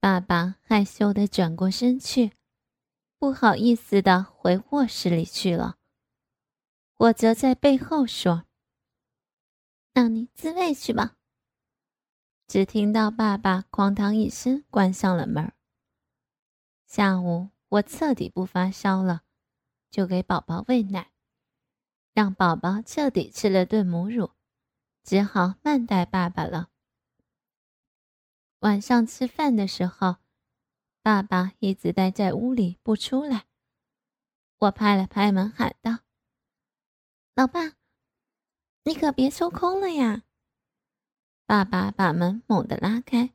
爸爸害羞的转过身去，不好意思的回卧室里去了。我则在背后说：“让你自慰去吧。”只听到爸爸哐当一声关上了门。下午我彻底不发烧了，就给宝宝喂奶，让宝宝彻底吃了顿母乳，只好慢待爸爸了。晚上吃饭的时候，爸爸一直待在屋里不出来。我拍了拍门，喊道：“老爸，你可别抽空了呀！”爸爸把门猛地拉开，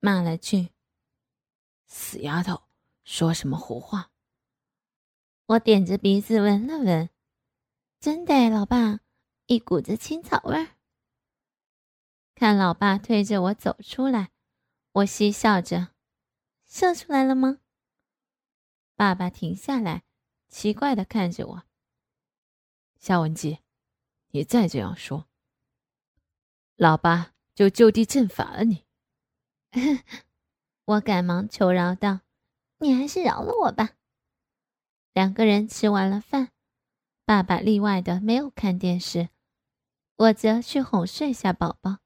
骂了句：“死丫头，说什么胡话！”我点着鼻子闻了闻，真的，老爸，一股子青草味儿。看老爸推着我走出来。我嬉笑着，射出来了吗？爸爸停下来，奇怪的看着我。夏文姬，你再这样说，老爸就就地正法了你。我赶忙求饶道：“你还是饶了我吧。”两个人吃完了饭，爸爸例外的没有看电视，我则去哄睡下宝宝，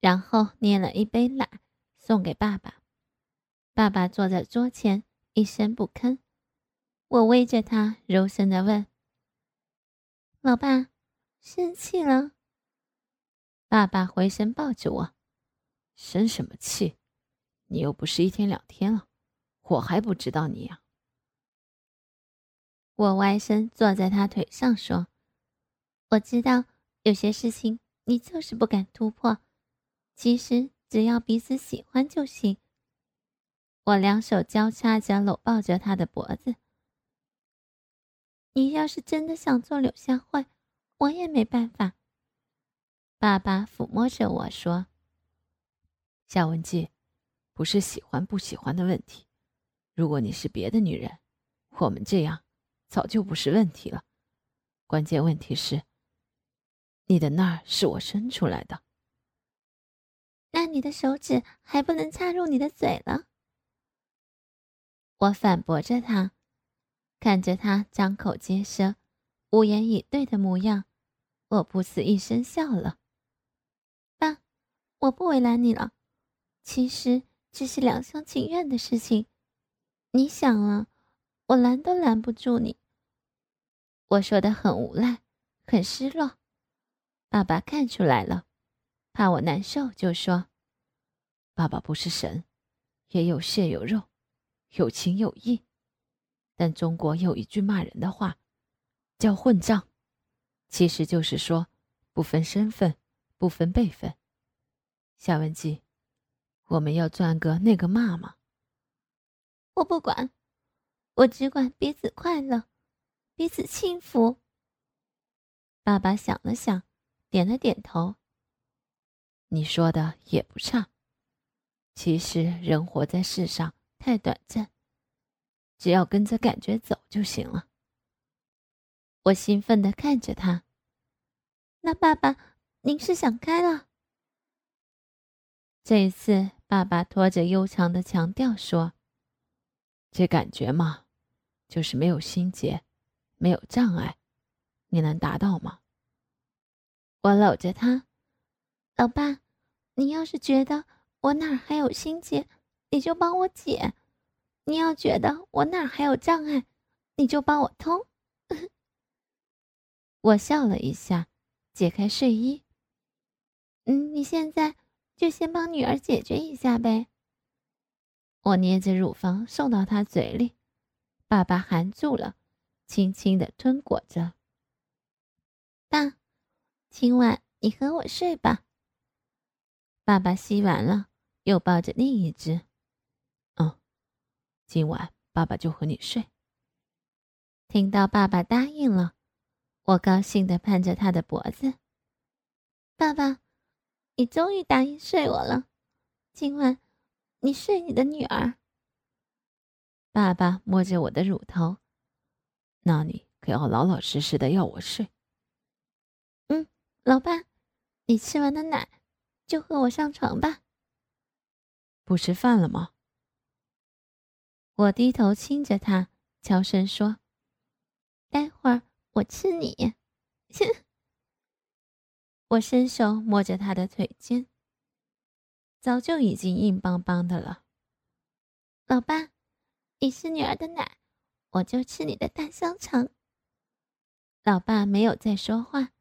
然后捏了一杯奶。送给爸爸。爸爸坐在桌前，一声不吭。我偎着他，柔声的问：“老爸，生气了？”爸爸回身抱着我：“生什么气？你又不是一天两天了，我还不知道你呀。”我歪身坐在他腿上说：“我知道有些事情你就是不敢突破，其实……”只要彼此喜欢就行。我两手交叉着搂抱着他的脖子。你要是真的想做柳下惠，我也没办法。爸爸抚摸着我说：“夏文姬，不是喜欢不喜欢的问题。如果你是别的女人，我们这样早就不是问题了。关键问题是，你的那儿是我生出来的。”那你的手指还不能插入你的嘴了？我反驳着他，看着他张口结舌、无言以对的模样，我不死一声笑了。爸，我不为难你了，其实只是两厢情愿的事情。你想了，我拦都拦不住你。我说的很无赖，很失落。爸爸看出来了。怕我难受，就说：“爸爸不是神，也有血有肉，有情有义。但中国有一句骂人的话，叫混账，其实就是说不分身份，不分辈分。夏文姬，我们要赚个那个骂吗？我不管，我只管彼此快乐，彼此幸福。”爸爸想了想，点了点头。你说的也不差。其实人活在世上太短暂，只要跟着感觉走就行了。我兴奋的看着他。那爸爸，您是想开了？这一次，爸爸拖着悠长的强调说：“这感觉嘛，就是没有心结，没有障碍，你能达到吗？”我搂着他。老爸，你要是觉得我哪儿还有心结，你就帮我解；你要觉得我哪儿还有障碍，你就帮我通。我笑了一下，解开睡衣。嗯，你现在就先帮女儿解决一下呗。我捏着乳房送到他嘴里，爸爸含住了，轻轻的吞裹着。爸，今晚你和我睡吧。爸爸吸完了，又抱着另一只。嗯，今晚爸爸就和你睡。听到爸爸答应了，我高兴的攀着他的脖子。爸爸，你终于答应睡我了。今晚你睡你的女儿。爸爸摸着我的乳头，那你可要老老实实的要我睡。嗯，老爸，你吃完的奶。就和我上床吧。不吃饭了吗？我低头亲着他，悄声说：“待会儿我吃你。”我伸手摸着他的腿尖，早就已经硬邦邦的了。老爸，你是女儿的奶，我就吃你的大香肠。老爸没有再说话，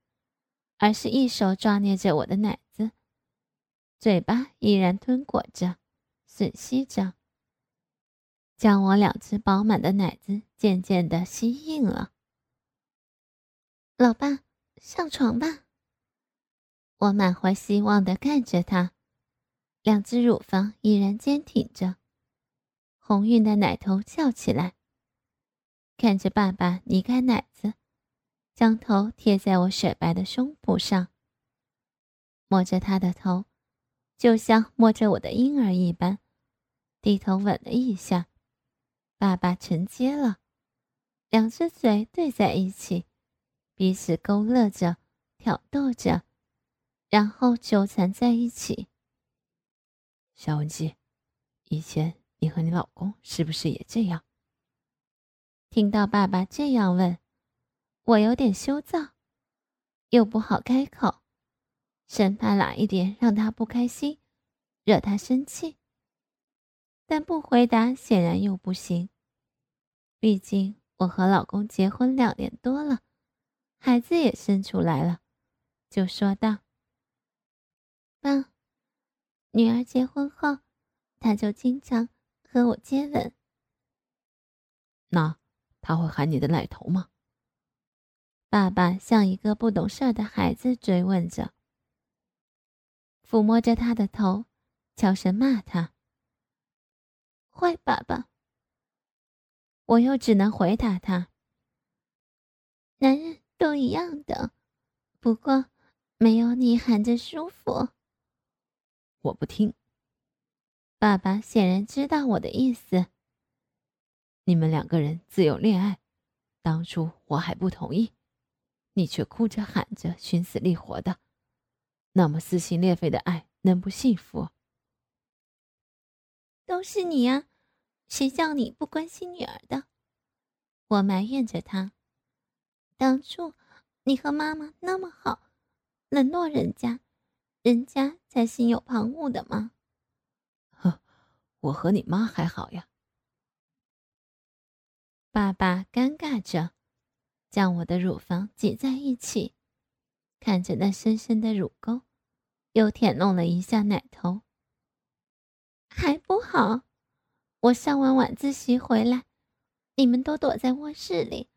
而是一手抓捏着我的奶子，嘴巴依然吞裹着，吮吸着。将我两只饱满的奶子渐渐的吸硬了。老爸，上床吧。我满怀希望的看着他，两只乳房依然坚挺着，红晕的奶头翘起来。看着爸爸离开奶子，将头贴在我雪白的胸脯上，摸着他的头，就像摸着我的婴儿一般，低头吻了一下。爸爸承接了，两只嘴对在一起，彼此勾勒着、挑逗着，然后纠缠在一起。小文姬，以前你和你老公是不是也这样？听到爸爸这样问，我有点羞躁，又不好开口，生怕哪一点让他不开心，惹他生气。但不回答显然又不行，毕竟我和老公结婚两年多了，孩子也生出来了，就说道：“爸，女儿结婚后，他就经常和我接吻。那他会喊你的奶头吗？”爸爸像一个不懂事的孩子追问着，抚摸着他的头，悄声骂他。坏爸爸，我又只能回答他：“男人都一样的，不过没有你喊着舒服。”我不听。爸爸显然知道我的意思。你们两个人自由恋爱，当初我还不同意，你却哭着喊着寻死觅活的，那么撕心裂肺的爱能不幸福？都是你呀，谁叫你不关心女儿的？我埋怨着他。当初你和妈妈那么好，冷落人家，人家才心有旁骛的吗？呵，我和你妈还好呀。爸爸尴尬着，将我的乳房挤在一起，看着那深深的乳沟，又舔弄了一下奶头。还不好，我上完晚自习回来，你们都躲在卧室里。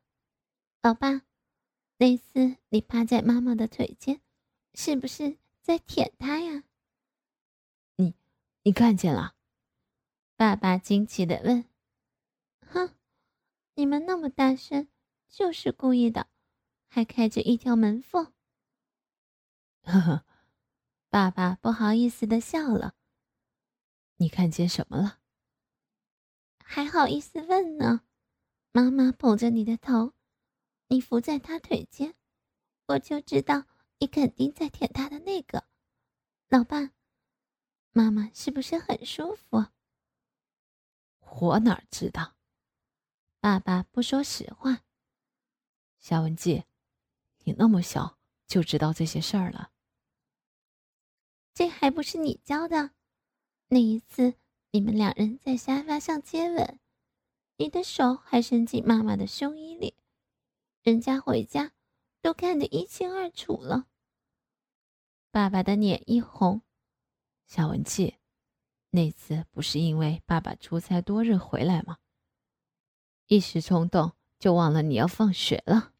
老爸，那次你趴在妈妈的腿间，是不是在舔她呀？你，你看见了？爸爸惊奇的问。哼，你们那么大声，就是故意的，还开着一条门缝。呵呵，爸爸不好意思的笑了。你看见什么了？还好意思问呢？妈妈捧着你的头，你伏在她腿间，我就知道你肯定在舔她的那个。老爸，妈妈是不是很舒服？我哪知道？爸爸不说实话。夏文姬，你那么小就知道这些事儿了？这还不是你教的？那一次，你们两人在沙发上接吻，你的手还伸进妈妈的胸衣里，人家回家都看得一清二楚了。爸爸的脸一红，夏文姬，那次不是因为爸爸出差多日回来吗？一时冲动就忘了你要放学了。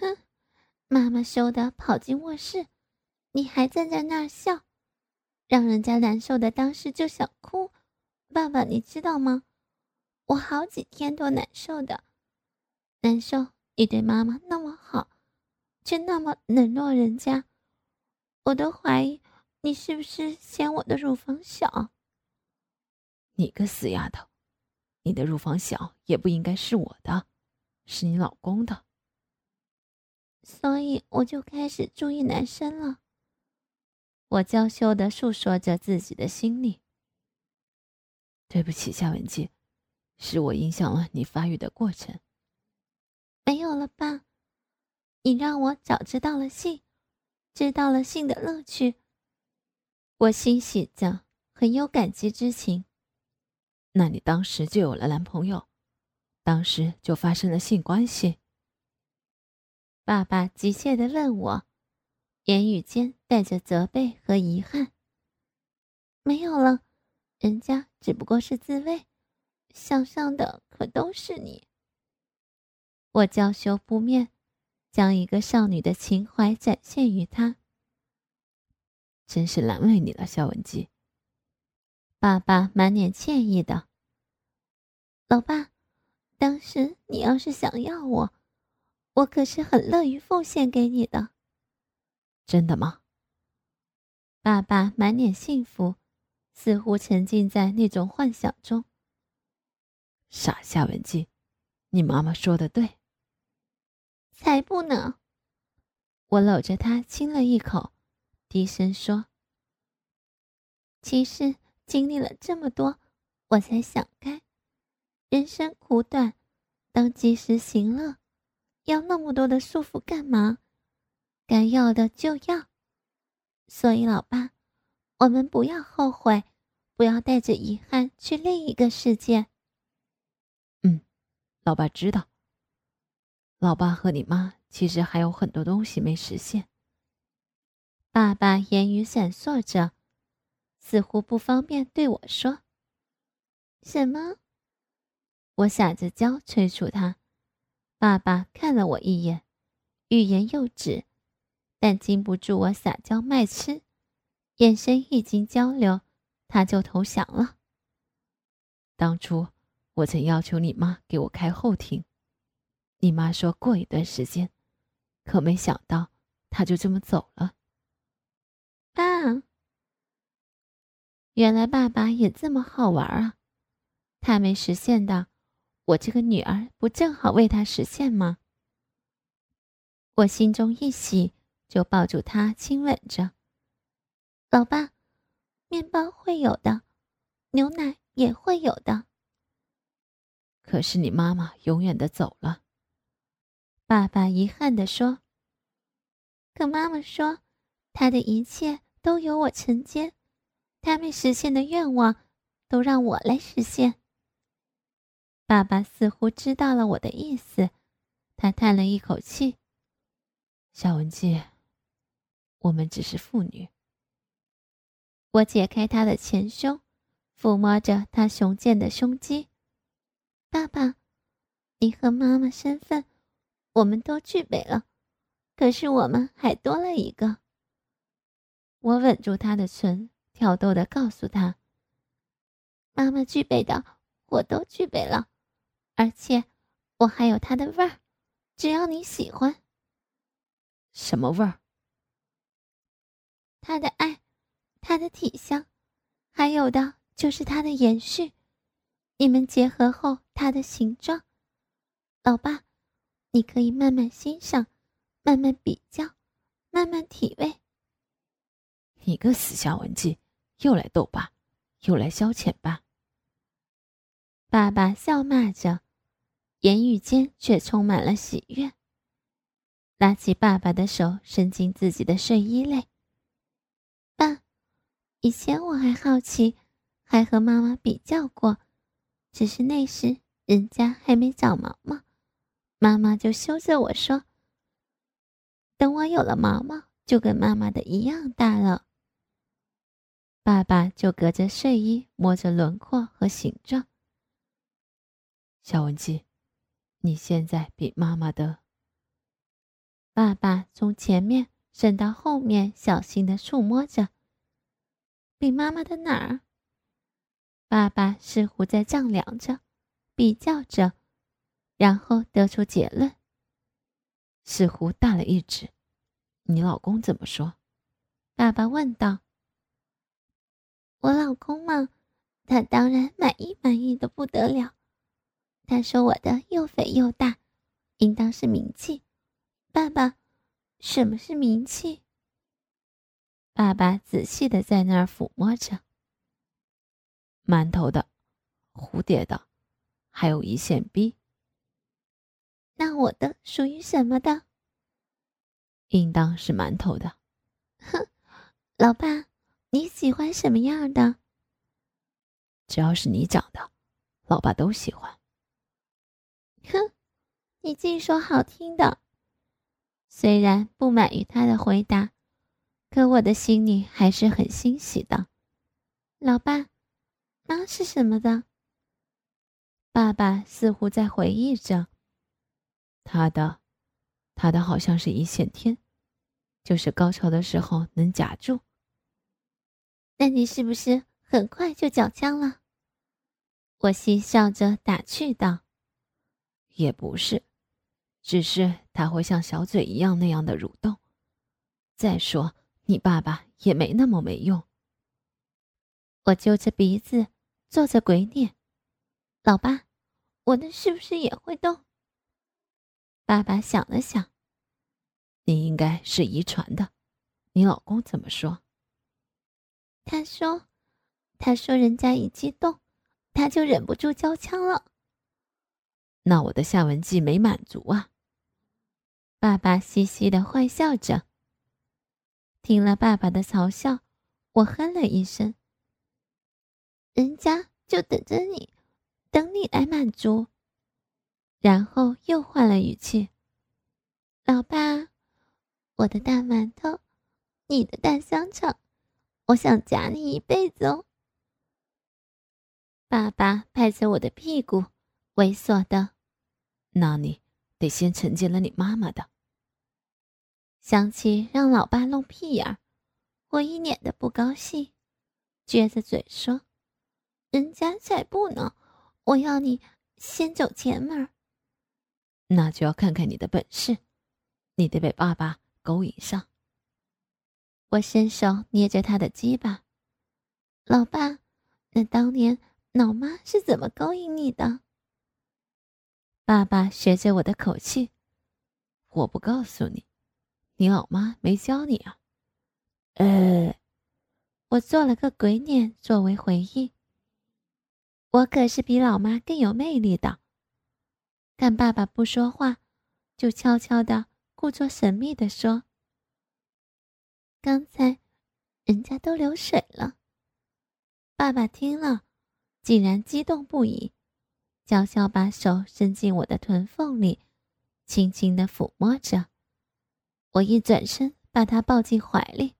哼，妈妈羞得跑进卧室，你还站在那儿笑。让人家难受的，当时就想哭。爸爸，你知道吗？我好几天都难受的，难受你对妈妈那么好，却那么冷落人家，我都怀疑你是不是嫌我的乳房小。你个死丫头，你的乳房小也不应该是我的，是你老公的。所以我就开始注意男生了。我娇羞的诉说着自己的心里。对不起，夏文姬，是我影响了你发育的过程。没有了，吧，你让我早知道了性，知道了性的乐趣。我欣喜着，很有感激之情。那你当时就有了男朋友，当时就发生了性关系？爸爸急切地问我，言语间带着责备和遗憾。没有了，人家只不过是自慰，想上的可都是你。我娇羞不面，将一个少女的情怀展现于他。真是难为你了，肖文姬。爸爸满脸歉意的。老爸，当时你要是想要我，我可是很乐于奉献给你的。真的吗？爸爸满脸幸福，似乎沉浸在那种幻想中。傻夏文静，你妈妈说的对。才不呢！我搂着他亲了一口。低声说：“其实经历了这么多，我才想开。人生苦短，当及时行乐。要那么多的束缚干嘛？该要的就要。所以，老爸，我们不要后悔，不要带着遗憾去另一个世界。”嗯，老爸知道。老爸和你妈其实还有很多东西没实现。爸爸言语闪烁着，似乎不方便对我说。什么？我撒着娇催促他。爸爸看了我一眼，欲言又止，但禁不住我撒娇卖痴，眼神一经交流，他就投降了。当初我曾要求你妈给我开后庭，你妈说过一段时间，可没想到她就这么走了。爸，原来爸爸也这么好玩啊！他没实现的，我这个女儿不正好为他实现吗？我心中一喜，就抱住他亲吻着。老爸，面包会有的，牛奶也会有的。可是你妈妈永远的走了。爸爸遗憾的说。可妈妈说。她的一切都由我承接，他没实现的愿望，都让我来实现。爸爸似乎知道了我的意思，他叹了一口气：“小文姬，我们只是妇女。”我解开他的前胸，抚摸着他雄健的胸肌。爸爸，你和妈妈身份，我们都具备了，可是我们还多了一个。我吻住他的唇，挑逗的告诉他：“妈妈具备的，我都具备了，而且我还有他的味儿，只要你喜欢。”什么味儿？他的爱，他的体香，还有的就是他的延续。你们结合后，他的形状。老爸，你可以慢慢欣赏，慢慢比较，慢慢体味。你个死小文姬，又来逗爸，又来消遣爸。爸爸笑骂着，言语间却充满了喜悦。拉起爸爸的手，伸进自己的睡衣内。以前我还好奇，还和妈妈比较过，只是那时人家还没长毛毛，妈妈就羞着我说：“等我有了毛毛，就跟妈妈的一样大了。”爸爸就隔着睡衣摸着轮廓和形状。小文姬，你现在比妈妈的。爸爸从前面伸到后面，小心的触摸着。比妈妈的哪儿？爸爸似乎在丈量着，比较着，然后得出结论。似乎大了一指。你老公怎么说？爸爸问道。我老公嘛，他当然满意满意的不得了。他说我的又肥又大，应当是名气。爸爸，什么是名气？爸爸仔细的在那儿抚摸着。馒头的，蝴蝶的，还有一线 B。那我的属于什么的？应当是馒头的。哼，老爸，你喜欢什么样的？只要是你长的，老爸都喜欢。哼，你净说好听的。虽然不满于他的回答，可我的心里还是很欣喜的。老爸，妈是什么的？爸爸似乎在回忆着。他的，他的好像是一线天，就是高潮的时候能夹住。那你是不是很快就缴枪了？我嬉笑着打趣道：“也不是，只是他会像小嘴一样那样的蠕动。再说，你爸爸也没那么没用。”我揪着鼻子，做着鬼脸。老爸，我的是不是也会动？爸爸想了想，你应该是遗传的。你老公怎么说？他说：“他说人家一激动，他就忍不住交枪了。”那我的夏文姬没满足啊！爸爸嘻嘻的坏笑着。听了爸爸的嘲笑，我哼了一声。人家就等着你，等你来满足。然后又换了语气：“老爸，我的大馒头，你的大香肠，我想夹你一辈子哦。”爸爸拍着我的屁股，猥琐的：“那你得先承接了你妈妈的。”想起让老爸弄屁眼儿，我一脸的不高兴，撅着嘴说。人家才不呢！我要你先走前门。那就要看看你的本事，你得被爸爸勾引上。我伸手捏着他的鸡巴，老爸，那当年老妈是怎么勾引你的？爸爸学着我的口气，我不告诉你，你老妈没教你啊。呃，我做了个鬼脸作为回应。我可是比老妈更有魅力的。看爸爸不说话，就悄悄的、故作神秘的说：“刚才人家都流水了。”爸爸听了，竟然激动不已，悄悄把手伸进我的臀缝里，轻轻的抚摸着。我一转身，把他抱进怀里。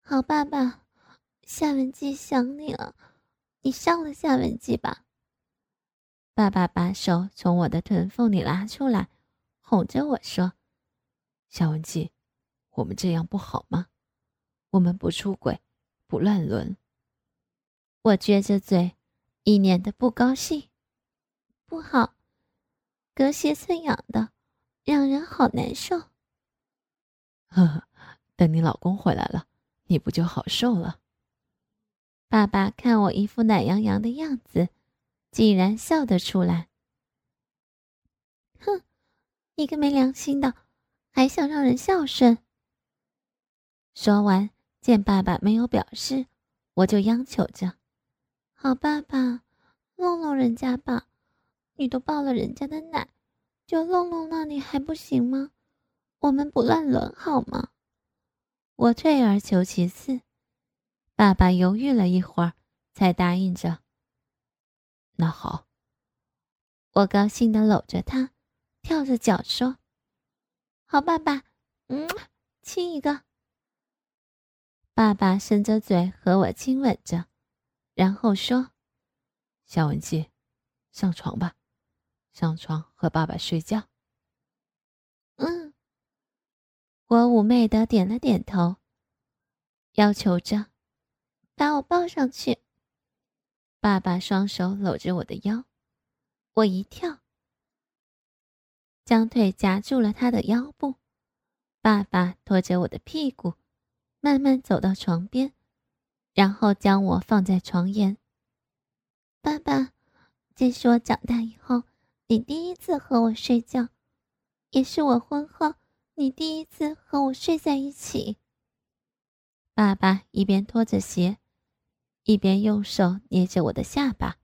好爸爸，夏文姬想你了。你上了夏文姬吧。爸爸把手从我的臀缝里拉出来，哄着我说：“夏文姬，我们这样不好吗？我们不出轨，不乱伦。”我撅着嘴，一脸的不高兴。不好，隔靴搔痒的，让人好难受。呵呵，等你老公回来了，你不就好受了？爸爸看我一副懒洋洋的样子，竟然笑得出来。哼，你个没良心的，还想让人孝顺？说完，见爸爸没有表示，我就央求着：“好爸爸，弄弄人家吧，你都抱了人家的奶，就弄弄那里还不行吗？我们不乱伦好吗？”我退而求其次。爸爸犹豫了一会儿，才答应着。那好，我高兴的搂着他，跳着脚说：“好，爸爸，嗯，亲一个。”爸爸伸着嘴和我亲吻着，然后说：“夏文姬，上床吧，上床和爸爸睡觉。”嗯，我妩媚的点了点头，要求着。把我抱上去。爸爸双手搂着我的腰，我一跳，将腿夹住了他的腰部。爸爸拖着我的屁股，慢慢走到床边，然后将我放在床沿。爸爸，这是我长大以后你第一次和我睡觉，也是我婚后你第一次和我睡在一起。爸爸一边脱着鞋。一边用手捏着我的下巴，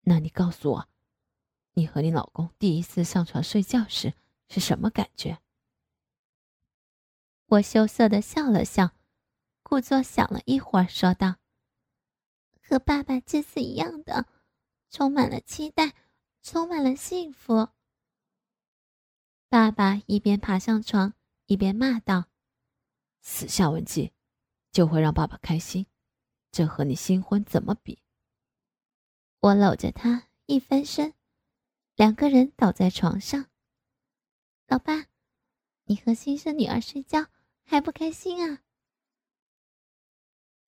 那你告诉我，你和你老公第一次上床睡觉时是什么感觉？我羞涩的笑了笑，故作想了一会儿，说道：“和爸爸这次一样的，充满了期待，充满了幸福。”爸爸一边爬上床，一边骂道：“死夏文姬，就会让爸爸开心，这和你新婚怎么比？”我搂着他，一翻身，两个人倒在床上。老爸，你和新生女儿睡觉还不开心啊？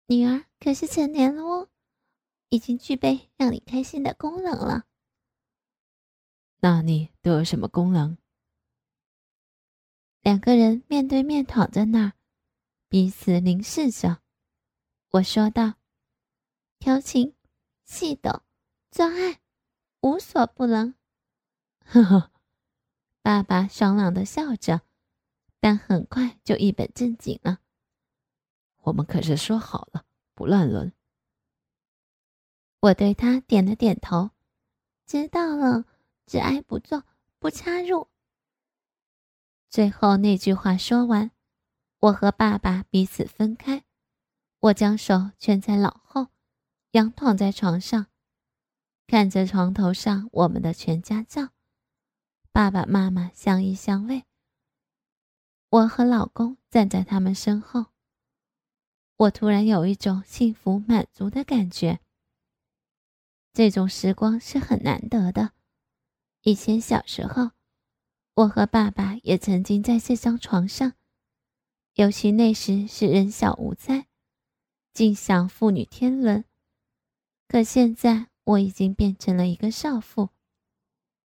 女儿可是成年了哦，已经具备让你开心的功能了。那你都有什么功能？两个人面对面躺在那儿，彼此凝视着。我说道：“调情、戏斗、做爱，无所不能。”呵呵，爸爸爽朗的笑着，但很快就一本正经了。我们可是说好了不乱伦。我对他点了点头，知道了，只爱不做，不插入。最后那句话说完，我和爸爸彼此分开。我将手圈在脑后，仰躺在床上，看着床头上我们的全家照，爸爸妈妈相依相偎。我和老公站在他们身后。我突然有一种幸福满足的感觉。这种时光是很难得的。以前小时候。我和爸爸也曾经在这张床上，尤其那时是人小无灾，尽享父女天伦。可现在我已经变成了一个少妇，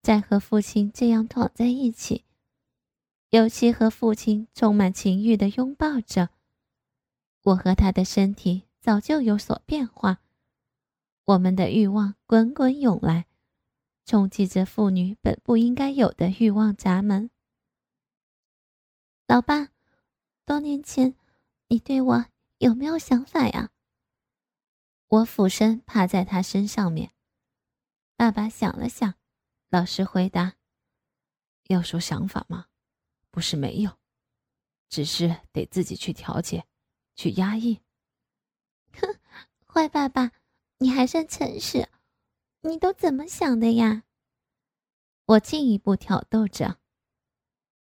在和父亲这样躺在一起，尤其和父亲充满情欲的拥抱着，我和他的身体早就有所变化，我们的欲望滚滚涌来。冲击着妇女本不应该有的欲望闸门。老爸，多年前你对我有没有想法呀？我俯身趴在他身上面。爸爸想了想，老实回答：“要说想法吗？不是没有，只是得自己去调节，去压抑。”哼，坏爸爸，你还算诚实。你都怎么想的呀？我进一步挑逗着。